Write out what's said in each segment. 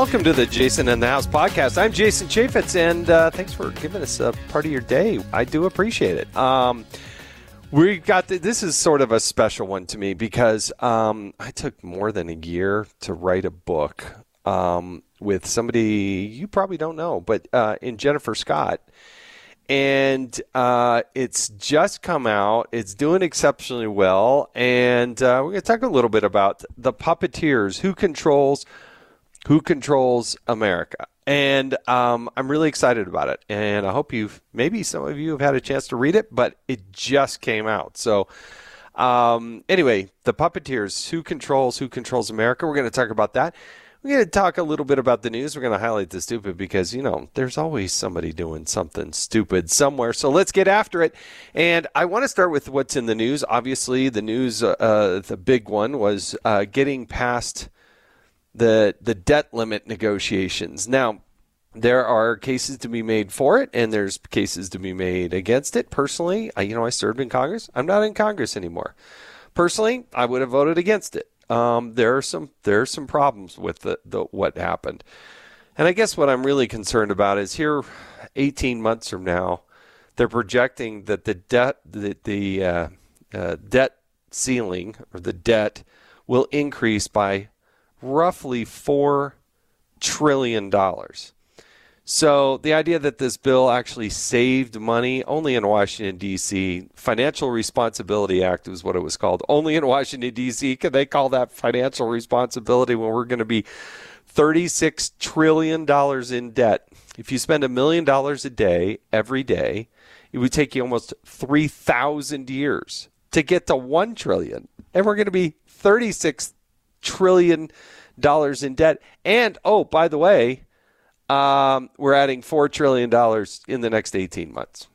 Welcome to the Jason in the House podcast. I'm Jason Chaffetz, and uh, thanks for giving us a part of your day. I do appreciate it. Um, we got the, this is sort of a special one to me because um, I took more than a year to write a book um, with somebody you probably don't know, but uh, in Jennifer Scott and uh, it's just come out. It's doing exceptionally well, and uh, we're going to talk a little bit about the puppeteers, who controls who controls America, and um, I'm really excited about it. And I hope you've maybe some of you have had a chance to read it, but it just came out, so. Um, anyway, the puppeteers, who controls who controls America? We're going to talk about that. We're going to talk a little bit about the news. We're going to highlight the stupid because, you know, there's always somebody doing something stupid somewhere. So let's get after it. And I want to start with what's in the news. Obviously, the news, uh, the big one was uh, getting past the the debt limit negotiations. Now, there are cases to be made for it, and there's cases to be made against it. Personally, I, you know, I served in Congress. I'm not in Congress anymore. Personally, I would have voted against it um, there are some there are some problems with the, the what happened, and I guess what I'm really concerned about is here, 18 months from now, they're projecting that the debt the, the uh, uh, debt ceiling or the debt will increase by roughly four trillion dollars. So the idea that this bill actually saved money only in Washington D.C. Financial Responsibility Act was what it was called. Only in Washington D.C. can they call that financial responsibility when we're going to be 36 trillion dollars in debt. If you spend a million dollars a day every day, it would take you almost 3,000 years to get to 1 trillion. And we're going to be 36 trillion dollars in debt. And oh, by the way, um, we're adding $4 trillion in the next 18 months.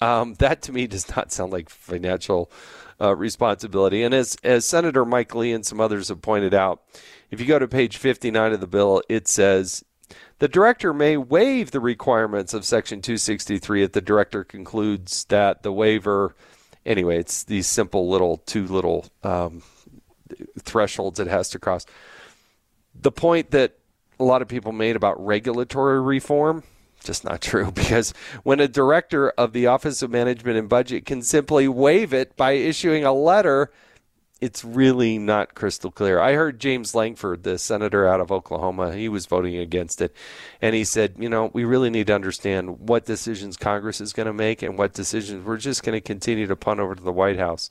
Um, that to me does not sound like financial uh, responsibility. And as, as Senator Mike Lee and some others have pointed out, if you go to page 59 of the bill, it says the director may waive the requirements of Section 263 if the director concludes that the waiver, anyway, it's these simple little two little um, thresholds it has to cross. The point that a lot of people made about regulatory reform. Just not true because when a director of the Office of Management and Budget can simply waive it by issuing a letter, it's really not crystal clear. I heard James Lankford, the senator out of Oklahoma, he was voting against it. And he said, you know, we really need to understand what decisions Congress is going to make and what decisions we're just going to continue to punt over to the White House.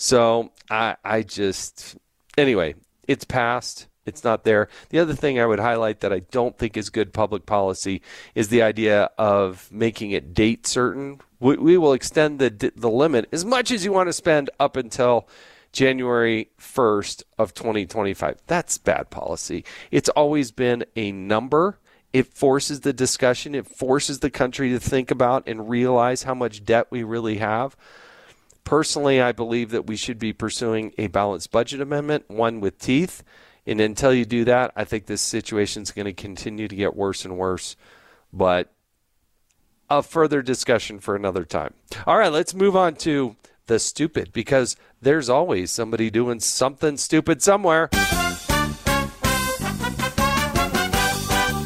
So I, I just, anyway, it's passed. It's not there. The other thing I would highlight that I don't think is good public policy is the idea of making it date certain. We, we will extend the the limit as much as you want to spend up until January 1st of 2025. That's bad policy. It's always been a number. It forces the discussion. It forces the country to think about and realize how much debt we really have. Personally, I believe that we should be pursuing a balanced budget amendment, one with teeth and until you do that, I think this situation is going to continue to get worse and worse. But a further discussion for another time. All right, let's move on to the stupid because there's always somebody doing something stupid somewhere.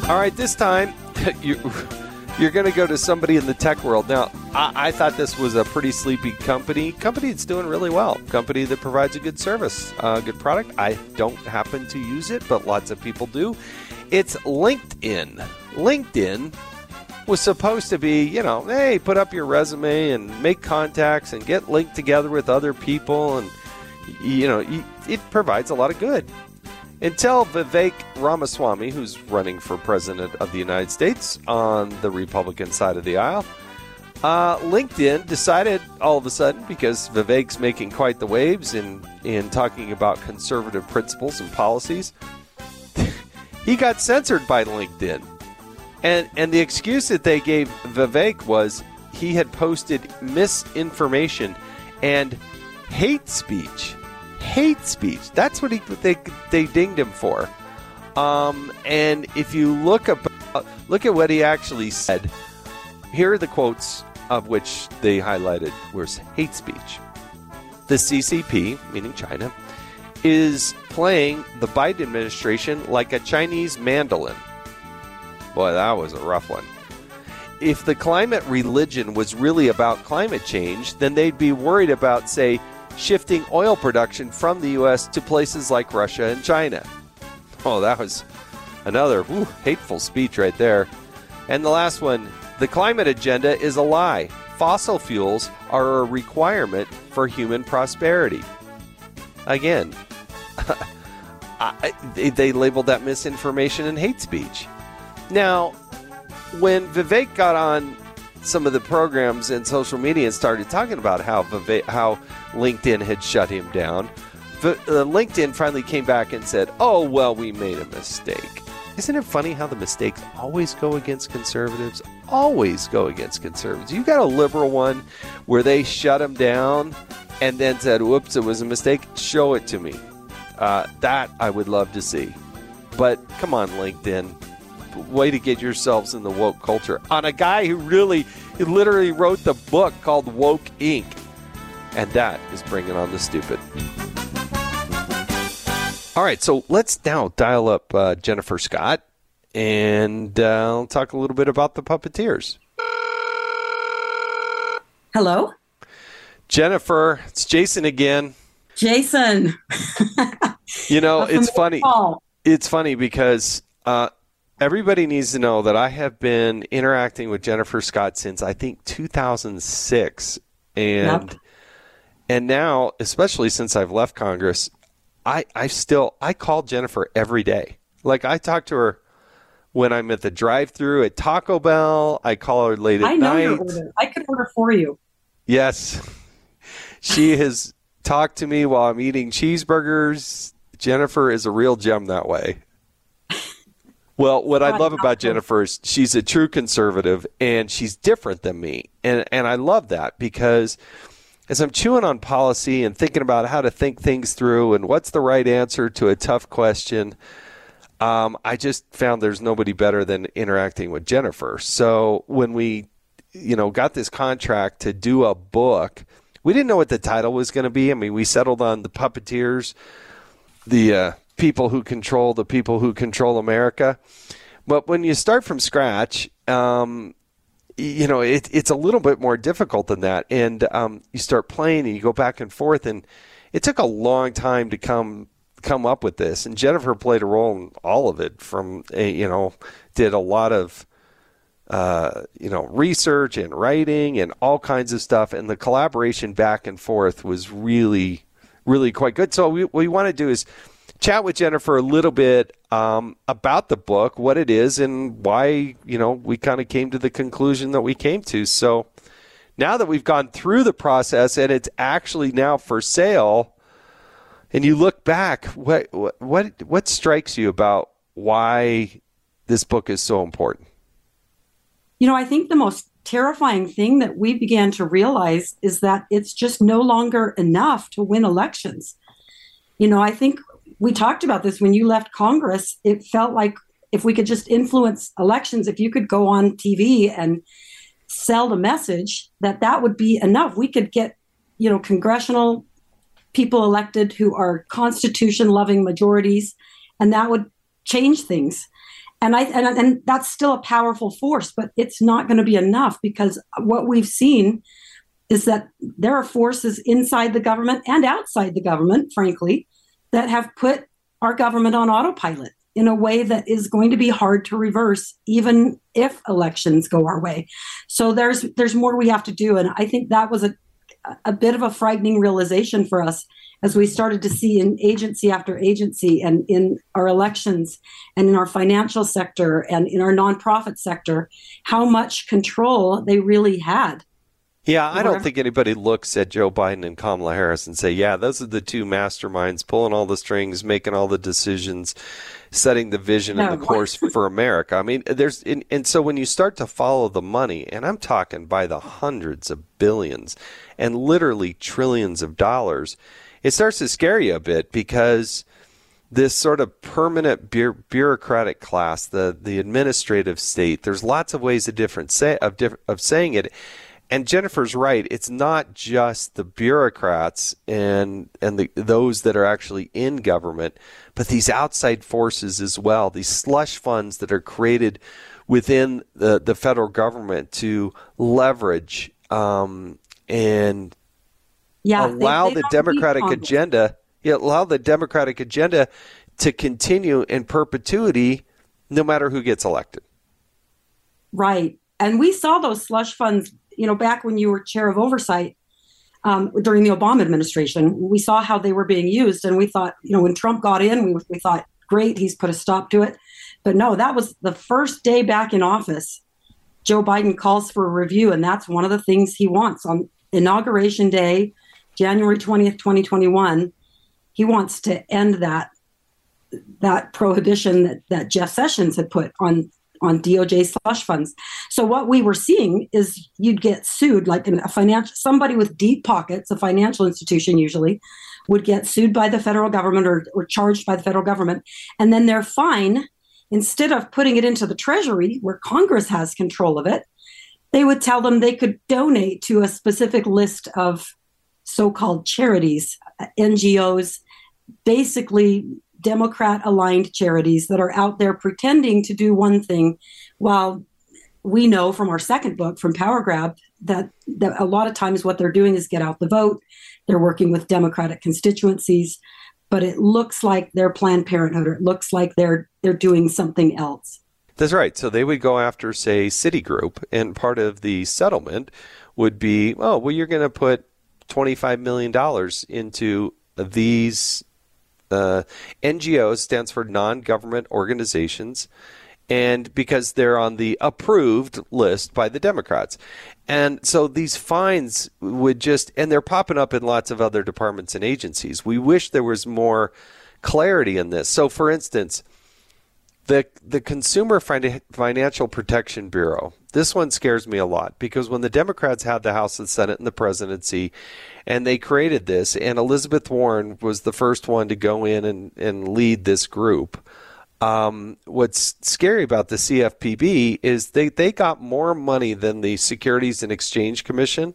All right, this time you you're going to go to somebody in the tech world. Now, I, I, thought this was a pretty sleepy company. Company that's doing really well. Company that provides a good service, a good product. I don't happen to use it, but lots of people do. It's LinkedIn. LinkedIn was supposed to be, you know, hey, put up your resume and make contacts and get linked together with other people, and you know, it provides a lot of good. Until Vivek Ramaswamy, who's running for president of the United States on the Republican side of the aisle, uh, LinkedIn decided all of a sudden, because Vivek's making quite the waves in, in talking about conservative principles and policies, he got censored by LinkedIn. And, and the excuse that they gave Vivek was he had posted misinformation and hate speech hate speech. That's what he they they dinged him for. Um, and if you look about, look at what he actually said. Here are the quotes of which they highlighted was hate speech. The CCP, meaning China, is playing the Biden administration like a Chinese mandolin. Boy, that was a rough one. If the climate religion was really about climate change, then they'd be worried about, say, shifting oil production from the U.S. to places like Russia and China. Oh, that was another hateful speech right there. And the last one the climate agenda is a lie. Fossil fuels are a requirement for human prosperity. Again, I, they, they labeled that misinformation and hate speech. Now, when Vivek got on some of the programs and social media and started talking about how how LinkedIn had shut him down, v- uh, LinkedIn finally came back and said, "Oh well, we made a mistake." Isn't it funny how the mistakes always go against conservatives? Always go against conservatives. You got a liberal one where they shut him down and then said, "Whoops, it was a mistake." Show it to me. Uh, that I would love to see. But come on, LinkedIn. Way to get yourselves in the woke culture on a guy who really, he literally wrote the book called Woke Inc. And that is bringing on the stupid. All right, so let's now dial up uh, Jennifer Scott and uh, I'll talk a little bit about the puppeteers. Hello? Jennifer, it's Jason again. Jason. you know, it's funny. It's funny because uh, everybody needs to know that I have been interacting with Jennifer Scott since I think 2006, and yep. and now, especially since I've left Congress, I I still I call Jennifer every day. Like I talk to her when I'm at the drive-through at Taco Bell. I call her late at I know night. Your order. I could order for you. Yes, she has talked to me while I'm eating cheeseburgers. Jennifer is a real gem that way. Well, what I love about Jennifer is she's a true conservative and she's different than me. And and I love that because as I'm chewing on policy and thinking about how to think things through and what's the right answer to a tough question, um, I just found there's nobody better than interacting with Jennifer. So when we, you know, got this contract to do a book, we didn't know what the title was going to be. I mean, we settled on the puppeteers, the uh, people who control the people who control America. But when you start from scratch, um, you know, it, it's a little bit more difficult than that. And um, you start playing and you go back and forth. And it took a long time to come come up with this. And Jennifer played a role in all of it. From a, you know, did a lot of uh, you know research and writing and all kinds of stuff. And the collaboration back and forth was really really quite good. So we, what we want to do is chat with Jennifer a little bit um, about the book, what it is, and why you know we kind of came to the conclusion that we came to. So now that we've gone through the process and it's actually now for sale, and you look back, what what what strikes you about why this book is so important? You know, I think the most terrifying thing that we began to realize is that it's just no longer enough to win elections. You know, I think we talked about this when you left Congress. It felt like if we could just influence elections, if you could go on TV and sell the message, that that would be enough. We could get, you know, congressional people elected who are constitution loving majorities, and that would change things. And I and, and that's still a powerful force, but it's not going to be enough because what we've seen is that there are forces inside the government and outside the government, frankly, that have put our government on autopilot in a way that is going to be hard to reverse even if elections go our way. So there's there's more we have to do. And i think that was a a bit of a frightening realization for us as we started to see in agency after agency and in our elections and in our financial sector and in our nonprofit sector how much control they really had yeah, I don't think anybody looks at Joe Biden and Kamala Harris and say, yeah, those are the two masterminds pulling all the strings, making all the decisions, setting the vision no, and the course for America. I mean, there's, and, and so when you start to follow the money, and I'm talking by the hundreds of billions and literally trillions of dollars, it starts to scare you a bit because this sort of permanent bureaucratic class, the the administrative state. There's lots of ways of different say of diff- of saying it, and Jennifer's right. It's not just the bureaucrats and and the, those that are actually in government, but these outside forces as well. These slush funds that are created within the, the federal government to leverage um, and yeah, allow they, they the Democratic agenda, yeah, allow the Democratic agenda to continue in perpetuity, no matter who gets elected. Right, and we saw those slush funds. You know, back when you were chair of oversight um, during the Obama administration, we saw how they were being used, and we thought, you know, when Trump got in, we we thought, great, he's put a stop to it. But no, that was the first day back in office. Joe Biden calls for a review, and that's one of the things he wants on inauguration day, January 20th, 2021. He wants to end that that prohibition that, that Jeff Sessions had put on on DOJ slush funds. So what we were seeing is you'd get sued, like a financial somebody with deep pockets, a financial institution usually, would get sued by the federal government or, or charged by the federal government, and then their fine instead of putting it into the treasury where Congress has control of it, they would tell them they could donate to a specific list of so called charities, NGOs, basically Democrat aligned charities that are out there pretending to do one thing while we know from our second book from Power Grab that, that a lot of times what they're doing is get out the vote. They're working with Democratic constituencies but it looks like they're Planned Parenthood or it looks like they're they're doing something else. That's right. So they would go after, say, Citigroup, and part of the settlement would be, oh, well, you're going to put $25 million into these uh, NGOs, stands for non government organizations, and because they're on the approved list by the Democrats. And so these fines would just, and they're popping up in lots of other departments and agencies. We wish there was more clarity in this. So, for instance, the the Consumer Financial Protection Bureau. This one scares me a lot because when the Democrats had the House, the Senate, and the presidency, and they created this, and Elizabeth Warren was the first one to go in and, and lead this group. Um, what's scary about the CFPB is they, they got more money than the Securities and Exchange Commission,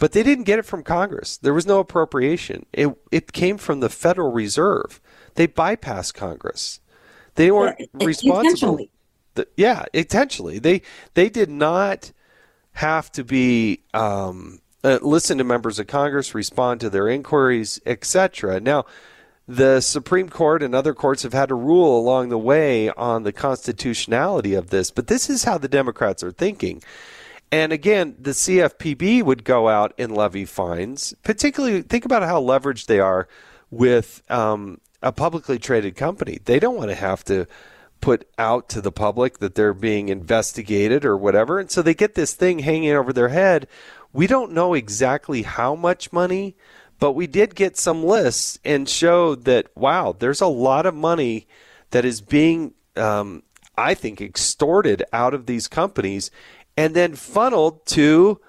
but they didn't get it from Congress. There was no appropriation. It, it came from the Federal Reserve. They bypassed Congress. They weren't responsible. The, yeah, intentionally. They they did not have to be um, uh, listen to members of Congress, respond to their inquiries, etc. Now, the Supreme Court and other courts have had to rule along the way on the constitutionality of this, but this is how the Democrats are thinking. And again, the CFPB would go out and levy fines, particularly think about how leveraged they are with um, a publicly traded company. They don't want to have to put out to the public that they're being investigated or whatever. And so they get this thing hanging over their head. We don't know exactly how much money but we did get some lists and showed that, wow, there's a lot of money that is being, um, I think, extorted out of these companies and then funneled to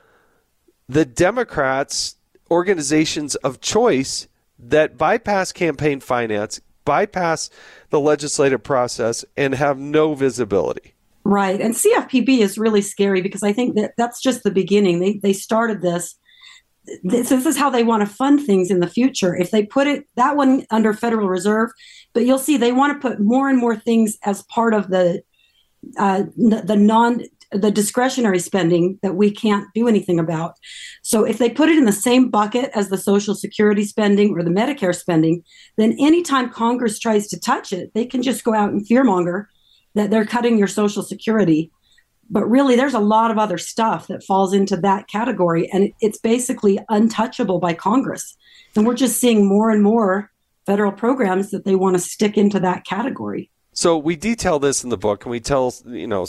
the Democrats' organizations of choice that bypass campaign finance, bypass the legislative process, and have no visibility. Right. And CFPB is really scary because I think that that's just the beginning. They, they started this this, this is how they want to fund things in the future. If they put it that one under Federal Reserve, but you'll see they want to put more and more things as part of the uh, the non the discretionary spending that we can't do anything about. So if they put it in the same bucket as the Social Security spending or the Medicare spending, then anytime Congress tries to touch it, they can just go out and fearmonger that they're cutting your Social Security. But really there's a lot of other stuff that falls into that category and it's basically untouchable by congress. And we're just seeing more and more federal programs that they want to stick into that category so we detail this in the book and we tell you know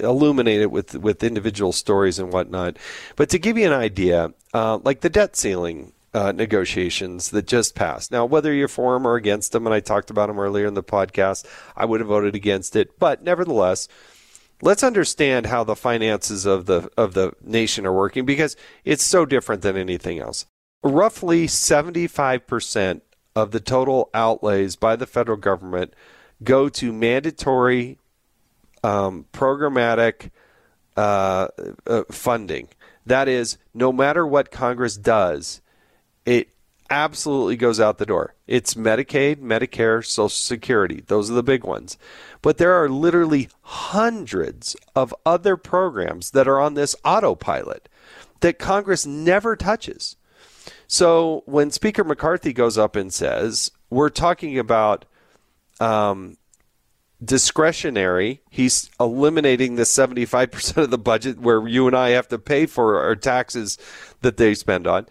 illuminate it with with individual stories and whatnot but to give you an idea uh, like the debt ceiling uh, negotiations that just passed. Now, whether you're for them or against them, and I talked about them earlier in the podcast, I would have voted against it. But nevertheless, let's understand how the finances of the of the nation are working because it's so different than anything else. Roughly 75% of the total outlays by the federal government go to mandatory um, programmatic uh, uh, funding. That is, no matter what Congress does, it absolutely goes out the door. It's Medicaid, Medicare, Social Security. Those are the big ones. But there are literally hundreds of other programs that are on this autopilot that Congress never touches. So when Speaker McCarthy goes up and says, we're talking about um, discretionary, he's eliminating the 75% of the budget where you and I have to pay for our taxes that they spend on.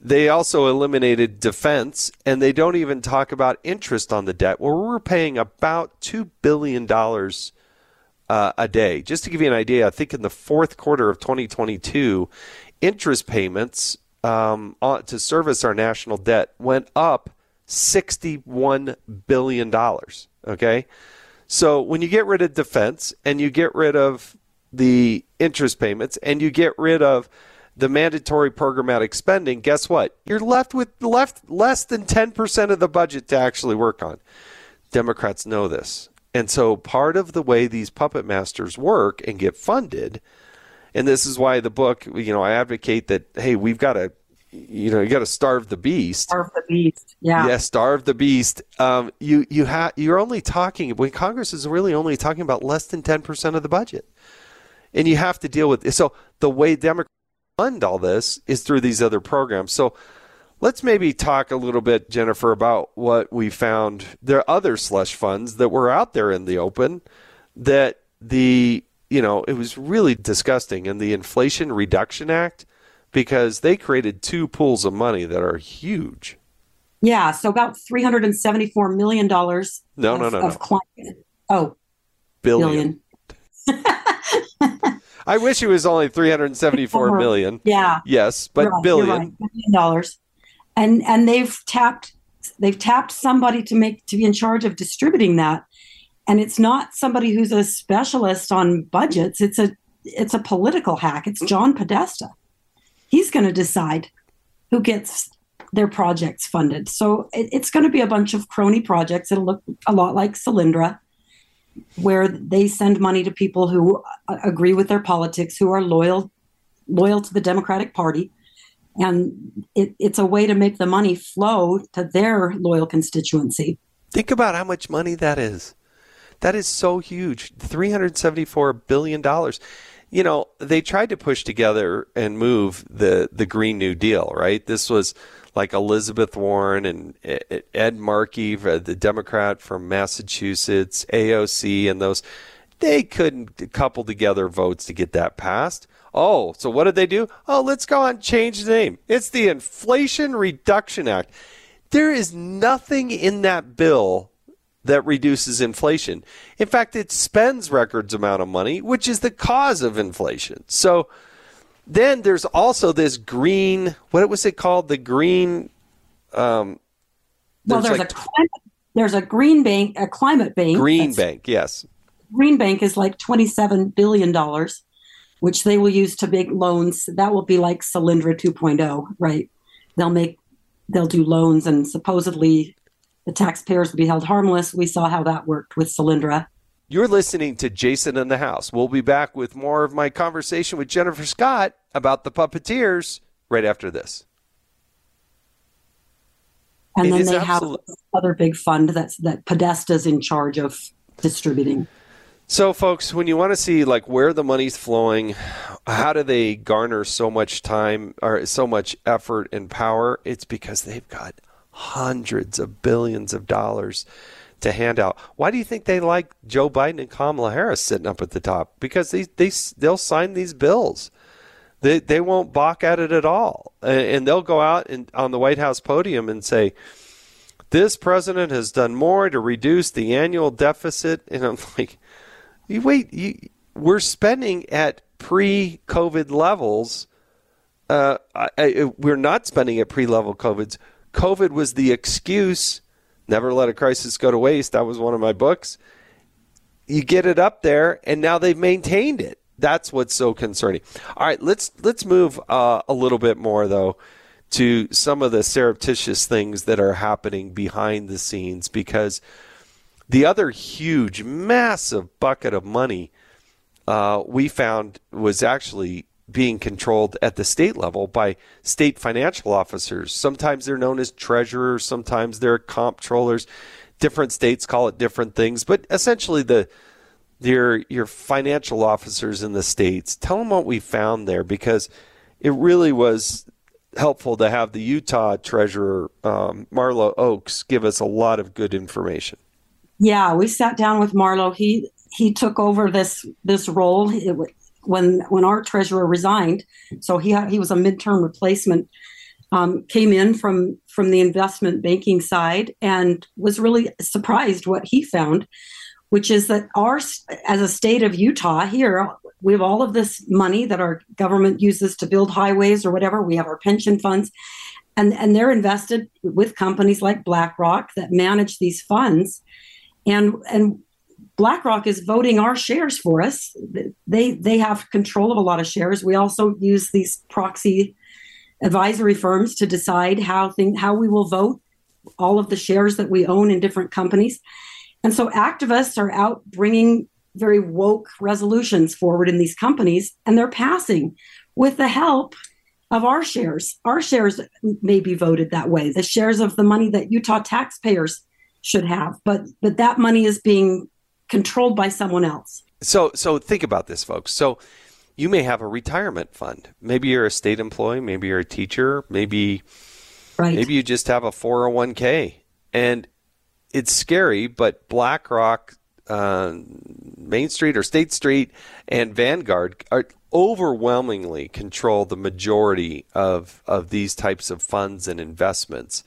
They also eliminated defense, and they don't even talk about interest on the debt, where we're paying about $2 billion uh, a day. Just to give you an idea, I think in the fourth quarter of 2022, interest payments um, to service our national debt went up $61 billion. Okay. So when you get rid of defense and you get rid of the interest payments and you get rid of the mandatory programmatic spending, guess what? You're left with left less than 10% of the budget to actually work on. Democrats know this. And so part of the way these puppet masters work and get funded, and this is why the book, you know, I advocate that, hey, we've got to, you know, you got to starve the beast. Starve the beast. Yeah. Yeah, starve the beast. Um, you you have you're only talking when Congress is really only talking about less than 10% of the budget. And you have to deal with so the way Democrats fund all this is through these other programs. So let's maybe talk a little bit, Jennifer, about what we found. There are other slush funds that were out there in the open that the you know it was really disgusting and the Inflation Reduction Act because they created two pools of money that are huge. Yeah, so about three hundred and seventy-four million dollars. No, no, no, of no. Climate. Oh, billion. billion. I wish it was only 374 million. Yeah. Yes, but right, billion. right, billion dollars, and and they've tapped they've tapped somebody to make to be in charge of distributing that, and it's not somebody who's a specialist on budgets. It's a it's a political hack. It's John Podesta. He's going to decide who gets their projects funded. So it, it's going to be a bunch of crony projects. It'll look a lot like Solyndra where they send money to people who uh, agree with their politics, who are loyal loyal to the Democratic Party, and it, it's a way to make the money flow to their loyal constituency. Think about how much money that is. That is so huge. $374 billion. You know, they tried to push together and move the, the Green New Deal, right? This was like Elizabeth Warren and Ed Markey, uh, the Democrat from Massachusetts, AOC, and those. They couldn't couple together votes to get that passed. Oh, so what did they do? Oh, let's go and change the name. It's the Inflation Reduction Act. There is nothing in that bill that reduces inflation. In fact, it spends records amount of money, which is the cause of inflation. So then there's also this green. What was it called? The green. Um, well, there's like a climate, there's a green bank, a climate bank. Green bank, yes. Green bank is like twenty-seven billion dollars, which they will use to make loans. That will be like Solyndra 2.0, right? They'll make, they'll do loans, and supposedly the taxpayers will be held harmless. We saw how that worked with Solyndra. You're listening to Jason in the House. We'll be back with more of my conversation with Jennifer Scott about the puppeteers right after this. And It then they absolute- have other big fund that's that Podesta's in charge of distributing. So, folks, when you want to see like where the money's flowing, how do they garner so much time or so much effort and power? It's because they've got hundreds of billions of dollars to hand out. Why do you think they like Joe Biden and Kamala Harris sitting up at the top? Because they they they'll sign these bills. They they won't balk at it at all, and, they'll go out and on the White House podium and say, "This president has done more to reduce the annual deficit." And I'm like, "You wait, you, we're spending at pre-COVID levels." Uh, I, I, we're not spending at pre-level COVIDs. COVID was the excuse. Never let a crisis go to waste. That was one of my books. You get it up there, and now they've maintained it. That's what's so concerning. All right, let's let's move uh, a little bit more though to some of the surreptitious things that are happening behind the scenes because the other huge, massive bucket of money uh, we found was actually being controlled at the state level by state financial officers. Sometimes they're known as treasurers, sometimes they're comptrollers. Different states call it different things, but essentially the your your financial officers in the states. Tell them what we found there because it really was helpful to have the Utah treasurer um, Marlo Oaks give us a lot of good information. Yeah, we sat down with Marlo. He he took over this this role it, when when our treasurer resigned. So he he was a midterm replacement. Um, came in from from the investment banking side and was really surprised what he found which is that our as a state of Utah here we have all of this money that our government uses to build highways or whatever we have our pension funds and and they're invested with companies like BlackRock that manage these funds and and BlackRock is voting our shares for us. They they have control of a lot of shares. We also use these proxy advisory firms to decide how thing how we will vote all of the shares that we own in different companies. And so activists are out bringing very woke resolutions forward in these companies, and they're passing with the help of our shares. Our shares may be voted that way, the shares of the money that Utah taxpayers should have, but but that money is being controlled by someone else. So so think about this, folks. So you may have a retirement fund. Maybe you're a state employee, maybe you're a teacher, maybe right. maybe you just have a 401k. And it's scary, but BlackRock, uh, Main Street or State Street, and Vanguard are overwhelmingly control the majority of of these types of funds and investments.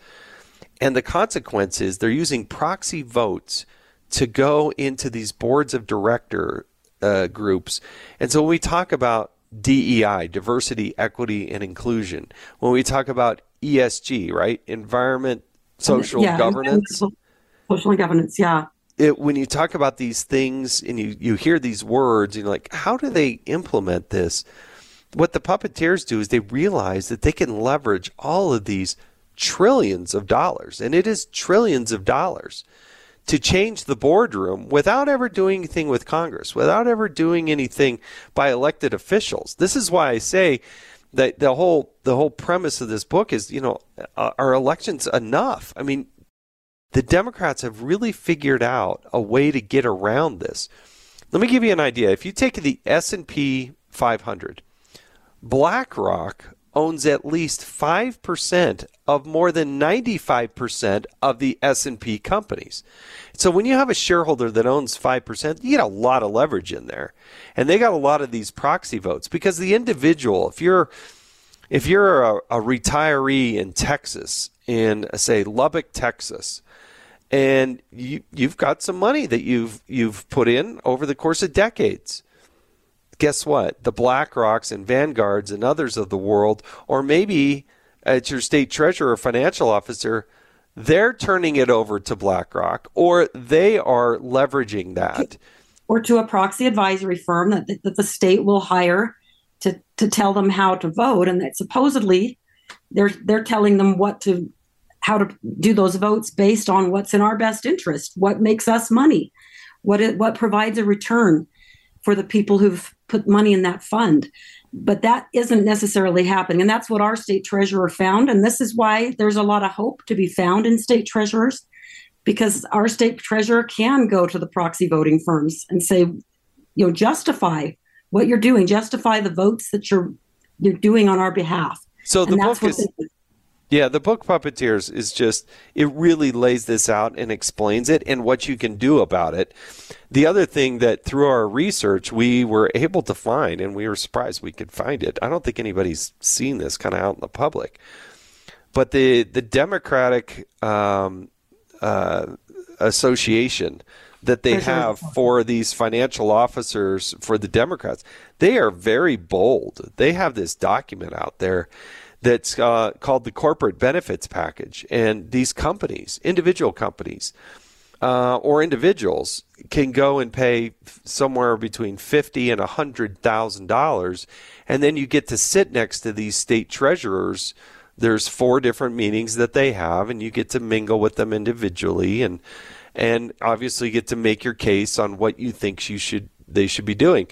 And the consequence is they're using proxy votes to go into these boards of director uh, groups. And so when we talk about DEI, diversity, equity, and inclusion, when we talk about ESG, right, environment, social yeah, governance, social governance, yeah. It, when you talk about these things and you, you hear these words, you're like, how do they implement this? What the puppeteers do is they realize that they can leverage all of these trillions of dollars, and it is trillions of dollars, to change the boardroom without ever doing anything with Congress, without ever doing anything by elected officials. This is why I say that the whole the whole premise of this book is, you know, are elections enough? I mean, the Democrats have really figured out a way to get around this. Let me give you an idea. If you take the S&P 500, BlackRock owns at least 5% of more than 95% of the S&P companies. So when you have a shareholder that owns 5%, you get a lot of leverage in there. And they got a lot of these proxy votes because the individual, if you're if you're a, a retiree in Texas in say Lubbock, Texas, and you you've got some money that you've you've put in over the course of decades. Guess what? The BlackRocks and Vanguards and others of the world, or maybe it's your state treasurer or financial officer, they're turning it over to BlackRock, or they are leveraging that, or to a proxy advisory firm that, that the state will hire to to tell them how to vote, and that supposedly they're they're telling them what to how to do those votes based on what's in our best interest, what makes us money, what it, what provides a return for the people who've put money in that fund. But that isn't necessarily happening, and that's what our state treasurer found. And this is why there's a lot of hope to be found in state treasurers, because our state treasurer can go to the proxy voting firms and say, you know, justify what you're doing, justify the votes that you're you're doing on our behalf. So the book is. Yeah, the book Puppeteers is just, it really lays this out and explains it and what you can do about it. The other thing that through our research we were able to find, and we were surprised we could find it, I don't think anybody's seen this kind of out in the public, but the, the Democratic um, uh, Association that they have for these financial officers for the Democrats, they are very bold. They have this document out there that's uh, called the corporate benefits package. And these companies, individual companies, uh, or individuals can go and pay somewhere between fifty and hundred thousand dollars, and then you get to sit next to these state treasurers. There's four different meetings that they have, and you get to mingle with them individually, and and obviously get to make your case on what you think you should they should be doing.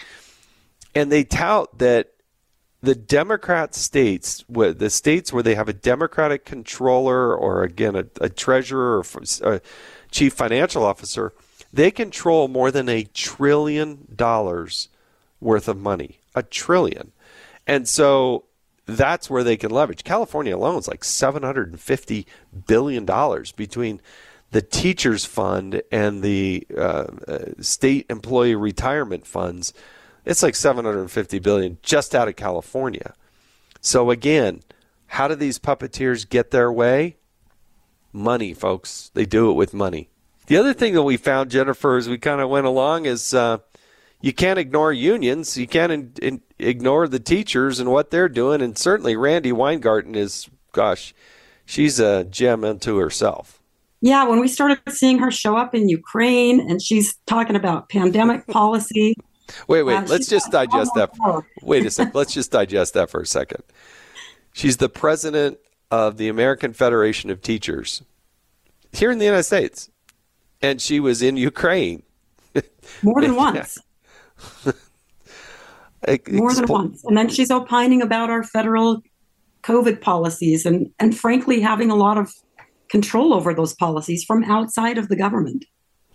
And they tout that the Democrat states, the states where they have a Democratic controller or again a, a treasurer or a chief financial officer, they control more than a trillion dollars worth of money. A trillion. And so that's where they can leverage. California alone is like $750 billion between the teachers fund and the uh, uh, state employee retirement funds. It's like 750 billion just out of California. So again, how do these puppeteers get their way? Money, folks. They do it with money. The other thing that we found, Jennifer, as we kind of went along, is uh, you can't ignore unions. You can't in, in, ignore the teachers and what they're doing. And certainly, Randi Weingarten is, gosh, she's a gem unto herself. Yeah, when we started seeing her show up in Ukraine and she's talking about pandemic policy. Wait, wait, uh, let's just digest that. wait a sec. let's just digest that for a second. She's the president of the American Federation of Teachers here in the United States and she was in Ukraine. More than once. More than once. And then she's opining about our federal COVID policies and, and frankly having a lot of control over those policies from outside of the government.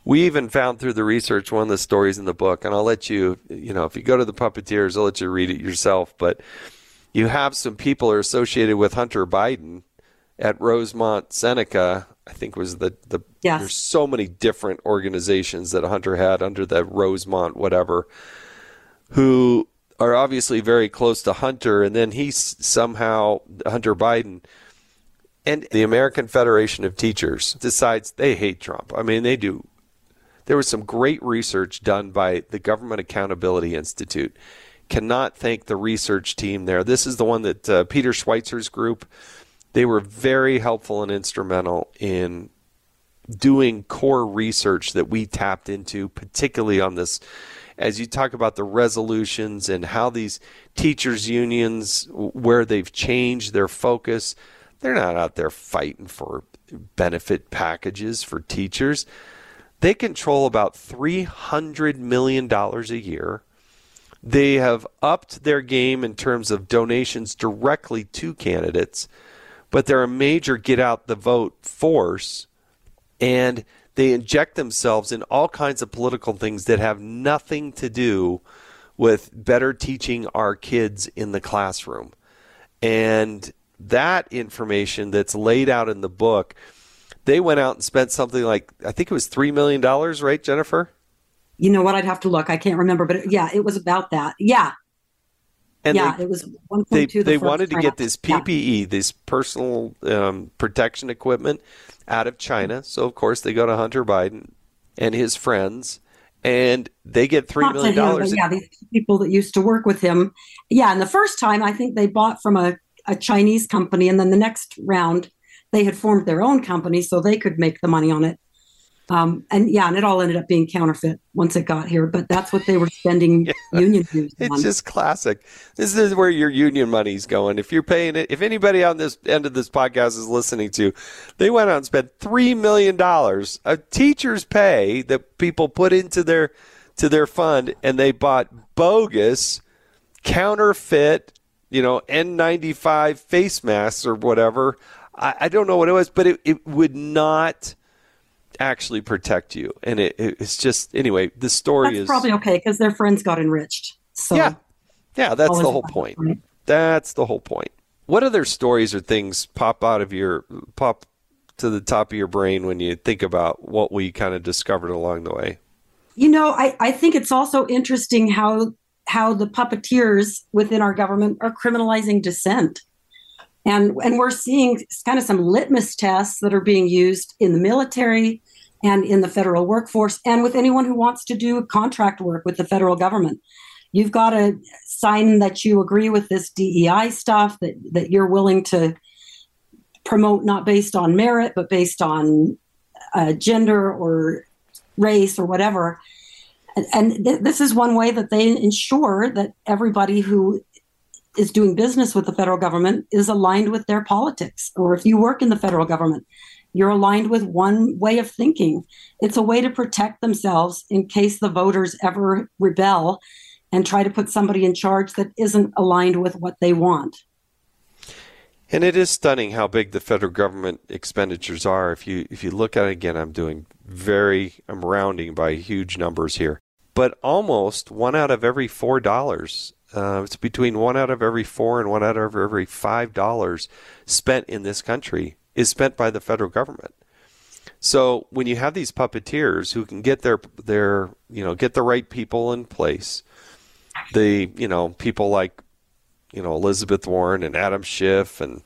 We even found through the research one of the stories in the book, and I'll let you, you know, if you go to the puppeteers, I'll let you read it yourself. But you have some people are associated with Hunter Biden at Rosemont Seneca I think was the the yes. there's so many different organizations that Hunter had under the Rosemont whatever who are obviously very close to Hunter and then he somehow Hunter Biden and the American Federation of Teachers decides they hate Trump. I mean they do there was some great research done by the Government Accountability Institute. Cannot thank the research team there. This is the one that uh, Peter Schweizer's group they were very helpful and instrumental in doing core research that we tapped into, particularly on this. As you talk about the resolutions and how these teachers' unions, where they've changed their focus, they're not out there fighting for benefit packages for teachers. They control about $300 million a year. They have upped their game in terms of donations directly to candidates but they're a major get out the vote force and they inject themselves in all kinds of political things that have nothing to do with better teaching our kids in the classroom. And that information that's laid out in the book, they went out and spent something like, I think it was $3 million, right, Jennifer? You know what? I'd have to look. I can't remember, but yeah, it was about that. Yeah. And yeah, they, it was 1.2. They, the they wanted to get this PPE, yeah. this personal um, protection equipment, out of China. So of course they go to Hunter Biden and his friends, and they get three Not million dollars. Yeah, these people that used to work with him. Yeah, and the first time I think they bought from a, a Chinese company, and then the next round they had formed their own company so they could make the money on it. Um, and yeah, and it all ended up being counterfeit once it got here. But that's what they were spending yeah. union dues It's just classic. This is where your union money's going. If you're paying it, if anybody on this end of this podcast is listening to, they went out and spent three million dollars of teachers' pay that people put into their to their fund, and they bought bogus, counterfeit, you know, N95 face masks or whatever. I, I don't know what it was, but it, it would not actually protect you. And it, it's just anyway. The story that's is probably okay because their friends got enriched. So yeah, yeah, that's the whole point. point. That's the whole point. What other stories or things pop out of your pop to the top of your brain when you think about what we kind of discovered along the way? You know, I, I think it's also interesting how how the puppeteers within our government are criminalizing dissent. And, and we're seeing kind of some litmus tests that are being used in the military and in the federal workforce and with anyone who wants to do contract work with the federal government. You've got to sign that you agree with this DEI stuff, that, that you're willing to promote not based on merit, but based on uh, gender or race or whatever. And, th- this is one way that they ensure that everybody who is doing business with the federal government is aligned with their politics. Or if you work in the federal government, you're aligned with one way of thinking. It's a way to protect themselves in case the voters ever rebel and try to put somebody in charge that isn't aligned with what they want. And it is stunning how big the federal government expenditures are. If you if you look at it again, I'm doing very I'm rounding by huge numbers here, but almost one out of every four dollars. Uh, it's between one out of every four and one out of every five dollars spent in this country is spent by the federal government. So when you have these puppeteers who can get their their you know get the right people in place, the you know people like you know Elizabeth Warren and Adam Schiff and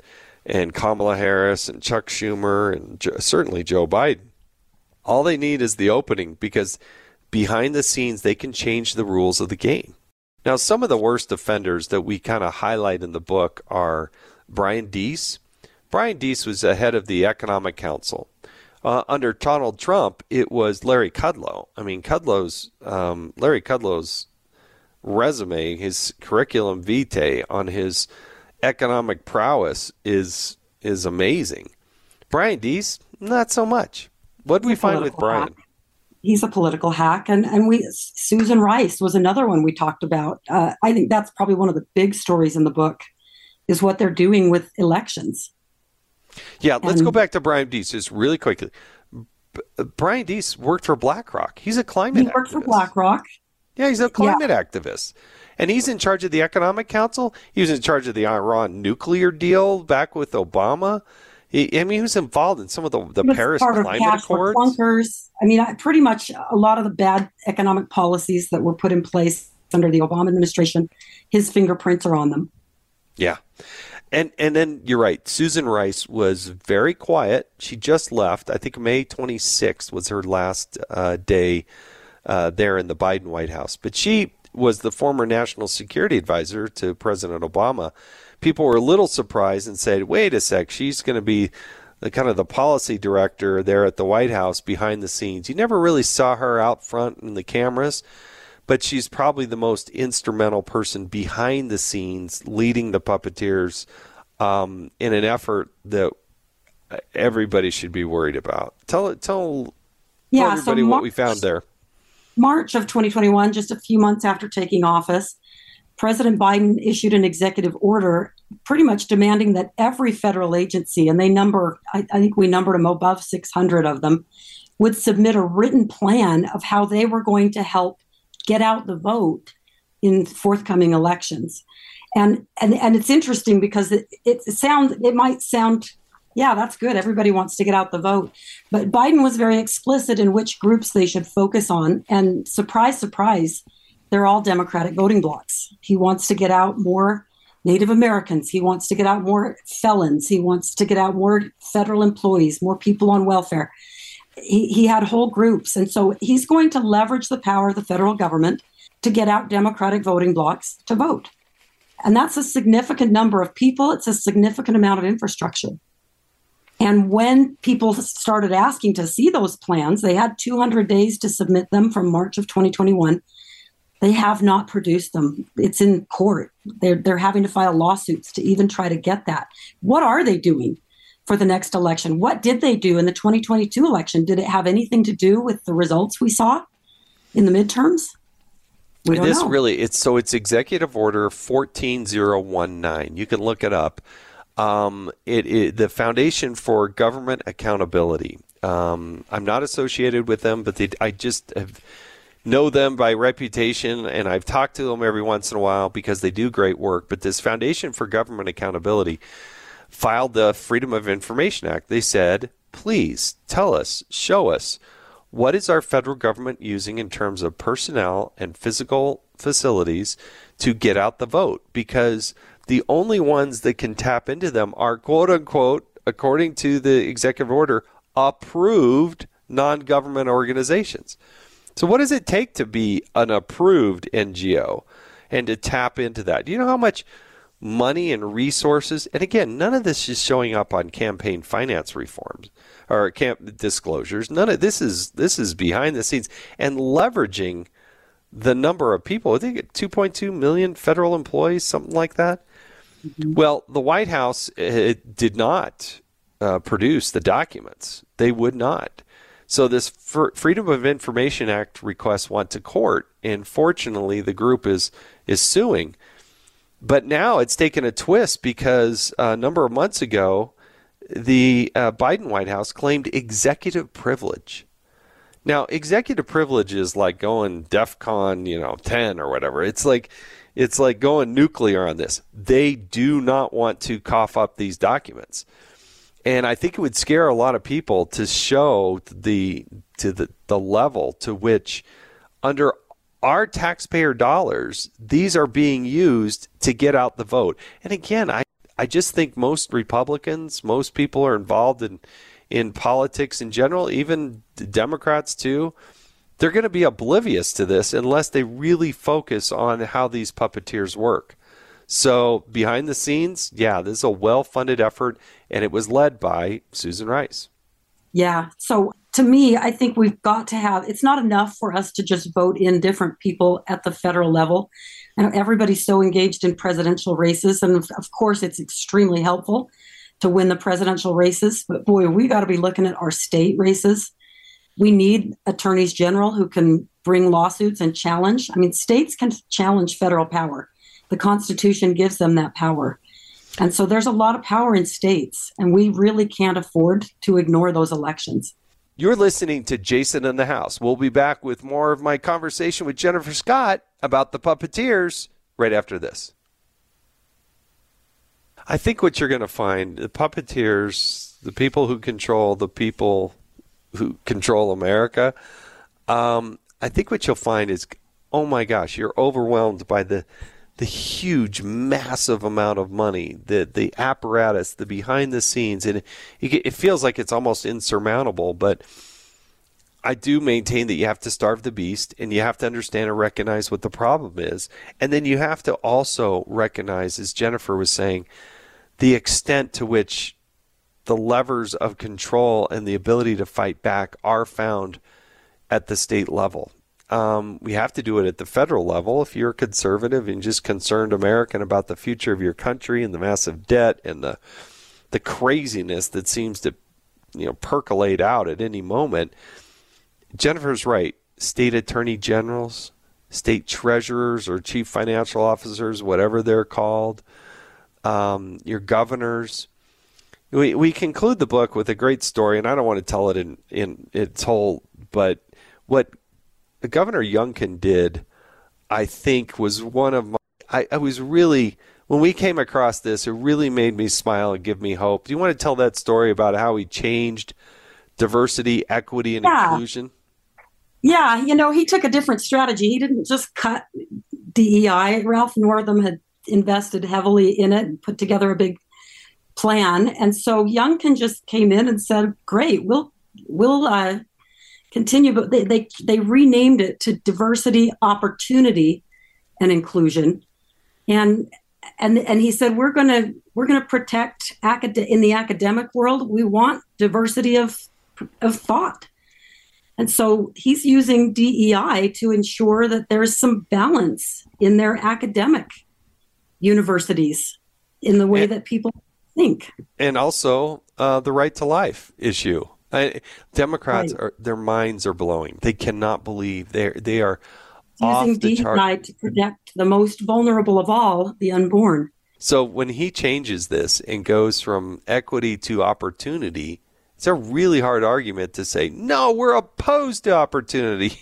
and Kamala Harris and Chuck Schumer and certainly Joe Biden. All they need is the opening because behind the scenes they can change the rules of the game. Now, some of the worst offenders that we kind of highlight in the book are Brian Deese. Brian Deese was the head of the Economic Council. Uh, under Donald Trump, it was Larry Kudlow. I mean, Kudlow's um, Larry Kudlow's resume, his curriculum vitae on his economic prowess is is amazing. Brian Deese, not so much. What do we find with Brian? He's a political hack, and and we Susan Rice was another one we talked about. Uh, I think that's probably one of the big stories in the book, is what they're doing with elections. Yeah, and, let's go back to Brian Deese just really quickly. B- Brian Deese worked for BlackRock. He's a climate. He worked activist. for BlackRock. Yeah, he's a climate yeah. activist. And he's in charge of the Economic Council. He was in charge of the Iran nuclear deal back with Obama. He, I mean, he was involved in some of the, the Paris Climate Accords. Clunkers. I mean, pretty much a lot of the bad economic policies that were put in place under the Obama administration, his fingerprints are on them. Yeah. And and then you're right. Susan Rice was very quiet. She just left. I think May 26th was her last uh, day uh, there in the Biden White House. But she was the former national security advisor to President Obama. People were a little surprised and said, "Wait a sec, she's going to be the kind of the policy director there at the White House behind the scenes." You never really saw her out front in the cameras, but she's probably the most instrumental person behind the scenes, leading the puppeteers um, in an effort that everybody should be worried about. Tell tell, yeah, tell everybody so March, what we found there. March of 2021, just a few months after taking office, President Biden issued an executive order pretty much demanding that every federal agency, and they number, I, I, think we numbered them above 600 of them, would submit a written plan of how they were going to help get out the vote in forthcoming elections. And and, and it's interesting because it, it sounds it might sound yeah, that's good. Everybody wants to get out the vote. But Biden was very explicit in which groups they should focus on. And surprise, surprise, they're all Democratic voting blocks. He wants to get out more Native Americans. He wants to get out more felons. He wants to get out more federal employees, more people on welfare. He, he had whole groups. And so he's going to leverage the power of the federal government to get out Democratic voting blocks to vote. And that's a significant number of people. It's a significant amount of infrastructure. And when people started asking to see those plans, they had 200 days to submit them from March of 2021. They have not produced them. It's in court. They're, they're having to file lawsuits to even try to get that. What are they doing for the next election? What did they do in the 2022 election? Did it have anything to do with the results we saw in the midterms? We don't this know. really it's so it's executive order 14019 you can look it up um, it, it, the Foundation for Government Accountability. Um, I'm not associated with them, but they, I just have, know them by reputation, and I've talked to them every once in a while because they do great work. But this Foundation for Government Accountability filed the Freedom of Information Act. They said, please tell us, show us, what is our federal government using in terms of personnel and physical facilities to get out the vote? Because the only ones that can tap into them are quote unquote, according to the executive order, approved non government organizations. So, what does it take to be an approved NGO and to tap into that? Do you know how much money and resources? And again, none of this is showing up on campaign finance reforms or camp disclosures. None of this is this is behind the scenes and leveraging the number of people. I think 2.2 million federal employees, something like that. Mm-hmm. Well, the White House did not uh, produce the documents. They would not. So this Freedom of Information Act request went to court, and fortunately, the group is is suing. But now it's taken a twist because a number of months ago, the uh, Biden White House claimed executive privilege. Now, executive privilege is like going DEFCON, you know, 10 or whatever. It's like it's like going nuclear on this. They do not want to cough up these documents. And I think it would scare a lot of people to show the to the, the level to which under our taxpayer dollars, these are being used to get out the vote. And again, I, I just think most Republicans, most people are involved in, in politics in general, even Democrats too, they're going to be oblivious to this unless they really focus on how these puppeteers work. So, behind the scenes, yeah, this is a well funded effort, and it was led by Susan Rice. Yeah. So, to me, I think we've got to have it's not enough for us to just vote in different people at the federal level. And everybody's so engaged in presidential races. And of course, it's extremely helpful to win the presidential races. But boy, we got to be looking at our state races. We need attorneys general who can bring lawsuits and challenge. I mean, states can challenge federal power. The Constitution gives them that power. And so there's a lot of power in states, and we really can't afford to ignore those elections. You're listening to Jason in the House. We'll be back with more of my conversation with Jennifer Scott about the puppeteers right after this. I think what you're going to find the puppeteers, the people who control the people who control America, um, I think what you'll find is, oh my gosh, you're overwhelmed by the the huge, massive amount of money, the the apparatus, the behind the scenes, and it, it feels like it's almost insurmountable. But I do maintain that you have to starve the beast, and you have to understand and recognize what the problem is, and then you have to also recognize, as Jennifer was saying, the extent to which the levers of control and the ability to fight back are found at the state level. Um, we have to do it at the federal level. If you're a conservative and just concerned American about the future of your country and the massive debt and the the craziness that seems to you know percolate out at any moment, Jennifer's right. State attorney generals, state treasurers or chief financial officers, whatever they're called, um, your governors. We, we conclude the book with a great story, and I don't want to tell it in, in its whole, but what Governor Youngkin did, I think, was one of my. I, I was really when we came across this, it really made me smile and give me hope. Do you want to tell that story about how he changed diversity, equity, and yeah. inclusion? Yeah, you know, he took a different strategy. He didn't just cut DEI. Ralph Northam had invested heavily in it and put together a big plan. And so Youngkin just came in and said, "Great, we'll we'll uh, continue, but they, they, they renamed it to diversity, opportunity, and inclusion. And and and he said we're going to we're going to protect acad- in the academic world. We want diversity of of thought. And so he's using DEI to ensure that there's some balance in their academic universities in the way and, that people think. And also uh, the right to life issue. I, Democrats right. are their minds are blowing. They cannot believe they they are using DEI to protect the most vulnerable of all, the unborn. So when he changes this and goes from equity to opportunity, it's a really hard argument to say no. We're opposed to opportunity.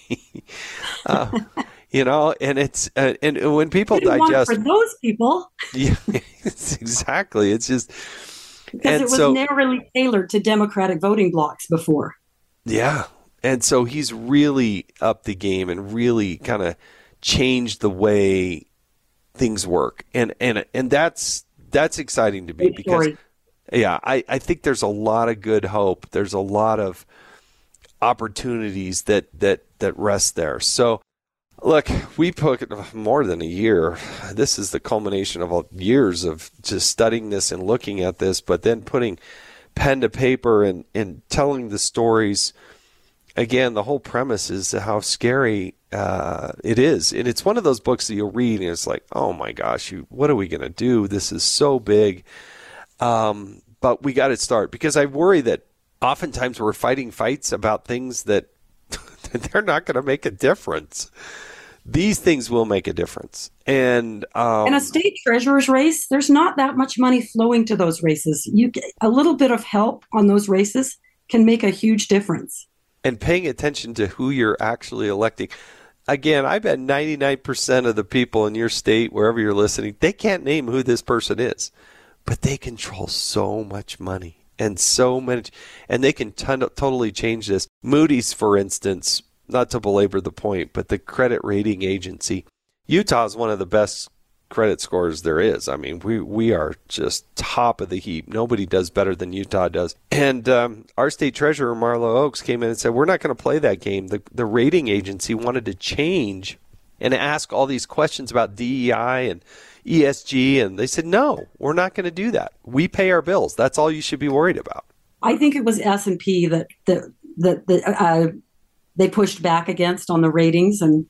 uh, you know, and it's uh, and when people digest for those people, yeah, exactly. It's just because it was so, narrowly tailored to Democratic voting blocks before. Yeah. And so he's really up the game and really kind of changed the way things work. And and and that's that's exciting to me Great because story. yeah, I, I think there's a lot of good hope. There's a lot of opportunities that that that rest there. So Look, we put more than a year. This is the culmination of years of just studying this and looking at this, but then putting pen to paper and, and telling the stories. Again, the whole premise is how scary uh, it is. And it's one of those books that you'll read and it's like, oh my gosh, you, what are we going to do? This is so big. Um, but we got to start because I worry that oftentimes we're fighting fights about things that they're not going to make a difference. These things will make a difference. And um, in a state treasurer's race, there's not that much money flowing to those races. You get a little bit of help on those races can make a huge difference. And paying attention to who you're actually electing. Again, I bet 99% of the people in your state, wherever you're listening, they can't name who this person is, but they control so much money and so much, and they can ton- totally change this. Moody's, for instance, not to belabor the point, but the credit rating agency, Utah is one of the best credit scores there is. I mean, we we are just top of the heap. Nobody does better than Utah does. And um, our state treasurer Marlo Oaks came in and said, "We're not going to play that game." The the rating agency wanted to change and ask all these questions about DEI and ESG, and they said, "No, we're not going to do that. We pay our bills. That's all you should be worried about." I think it was S and P that that that, that uh, they pushed back against on the ratings and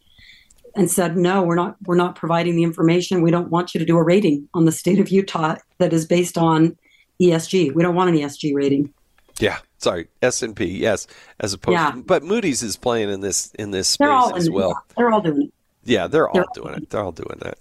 and said no we're not we're not providing the information. We don't want you to do a rating on the state of utah that is based on esg we don't want an esg rating. Yeah. Sorry. S&p yes as opposed yeah. to but moody's is playing in this in this space as well. They're all doing it. Yeah they're all they're doing it. They're all doing that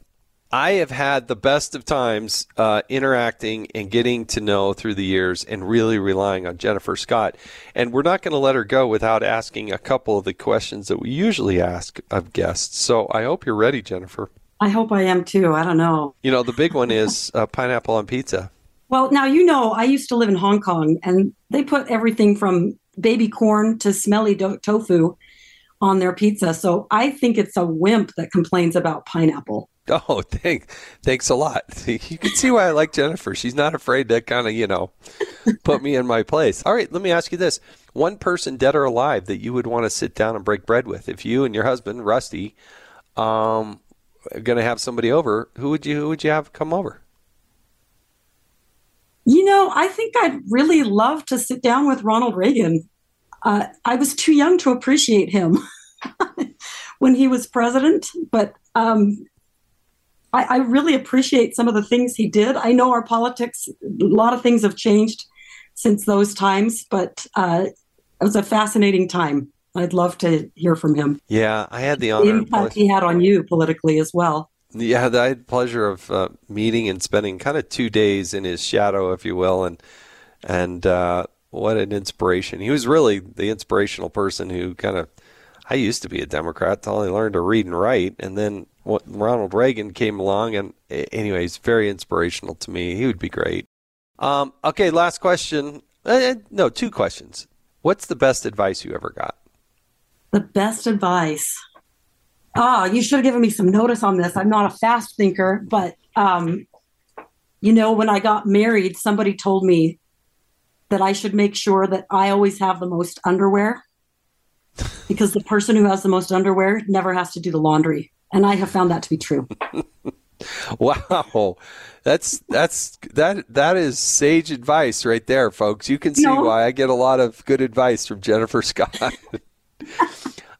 I have had the best of times uh, interacting and getting to know through the years and really relying on Jennifer Scott. And we're not going to let her go without asking a couple of the questions that we usually ask of guests. So I hope you're ready, Jennifer. I hope I am too. I don't know. You know, the big one is uh, pineapple on pizza. Well, now you know I used to live in Hong Kong and they put everything from baby corn to smelly do- tofu on their pizza. So I think it's a wimp that complains about pineapple. Oh, thank, thanks a lot. You can see why I like Jennifer. She's not afraid to kind of, you know, put me in my place. All right, let me ask you this: one person, dead or alive, that you would want to sit down and break bread with. If you and your husband, Rusty, um, are going to have somebody over, who would you who would you have come over? You know, I think I'd really love to sit down with Ronald Reagan. Uh, I was too young to appreciate him when he was president, but um, I, I really appreciate some of the things he did. I know our politics, a lot of things have changed since those times, but uh, it was a fascinating time. I'd love to hear from him. Yeah, I had the honor. The impact he had on you politically as well. Yeah, I had the pleasure of uh, meeting and spending kind of two days in his shadow, if you will, and and uh, what an inspiration. He was really the inspirational person who kind of. I used to be a Democrat until I learned to read and write, and then Ronald Reagan came along, and anyways, very inspirational to me. He would be great. Um, okay, last question. Uh, no, two questions. What's the best advice you ever got? The best advice. Ah, oh, you should have given me some notice on this. I'm not a fast thinker, but um, you know, when I got married, somebody told me that I should make sure that I always have the most underwear because the person who has the most underwear never has to do the laundry and I have found that to be true. wow, that's that's that that is sage advice right there, folks. You can see no. why I get a lot of good advice from Jennifer Scott.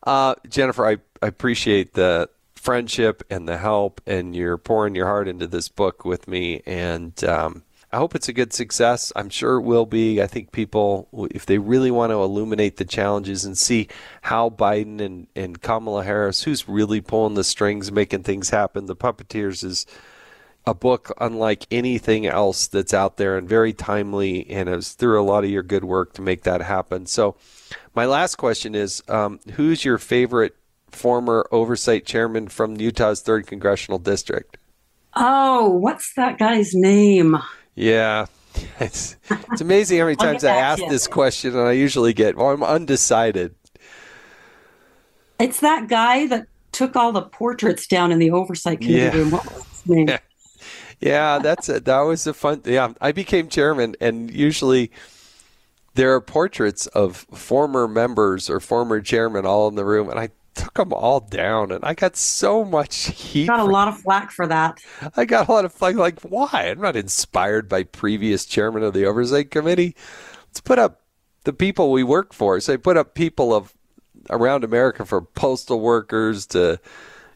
uh, Jennifer, I, I appreciate the friendship and the help, and you're pouring your heart into this book with me, and um, I hope it's a good success. I'm sure it will be. I think people, if they really want to illuminate the challenges and see how Biden and, and Kamala Harris, who's really pulling the strings, making things happen, The Puppeteers is a book unlike anything else that's out there and very timely and it was through a lot of your good work to make that happen. So, my last question is um, who's your favorite former oversight chairman from Utah's 3rd Congressional District? Oh, what's that guy's name? Yeah. It's it's amazing how many times I ask this question and I usually get, well, I'm undecided. It's that guy that took all the portraits down in the oversight committee. Yeah. What was his name? Yeah. yeah, that's it. That was a fun. Yeah, I became chairman, and usually there are portraits of former members or former chairman all in the room, and I took them all down, and I got so much heat. Got a lot of flack for that. I got a lot of flack. Like, why? I'm not inspired by previous chairman of the oversight committee. Let's put up the people we work for. So I put up people of around America, from postal workers to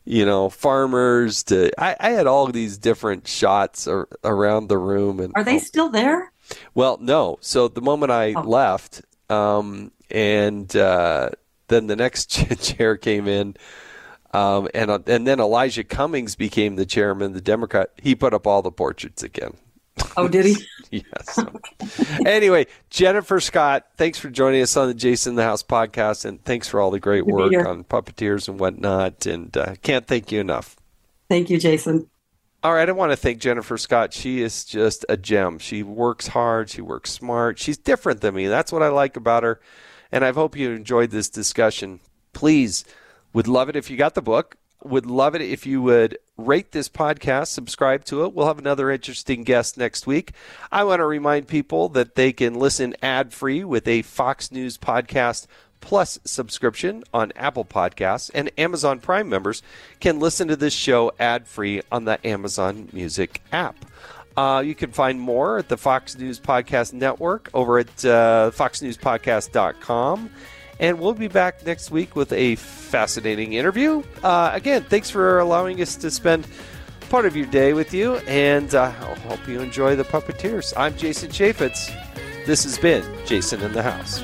you know farmers to I, I had all these different shots around the room. And are they oh, still there? Well, no. So the moment I oh. left, Um, and uh, then the next chair came in. Um, and uh, and then Elijah Cummings became the chairman, the Democrat. He put up all the portraits again. Oh, did he? yes. anyway, Jennifer Scott, thanks for joining us on the Jason in the House podcast, and thanks for all the great Good work on puppeteers and whatnot. And uh, can't thank you enough. Thank you, Jason. All right, I want to thank Jennifer Scott. She is just a gem. She works hard, she works smart. She's different than me. That's what I like about her. And I hope you enjoyed this discussion. Please, would love it if you got the book. Would love it if you would rate this podcast, subscribe to it. We'll have another interesting guest next week. I want to remind people that they can listen ad free with a Fox News podcast plus subscription on Apple Podcasts, and Amazon Prime members can listen to this show ad free on the Amazon Music app. Uh, you can find more at the Fox News Podcast Network over at uh, foxnewspodcast.com. And we'll be back next week with a fascinating interview. Uh, again, thanks for allowing us to spend part of your day with you, and uh, I hope you enjoy the Puppeteers. I'm Jason Chaffetz. This has been Jason in the House.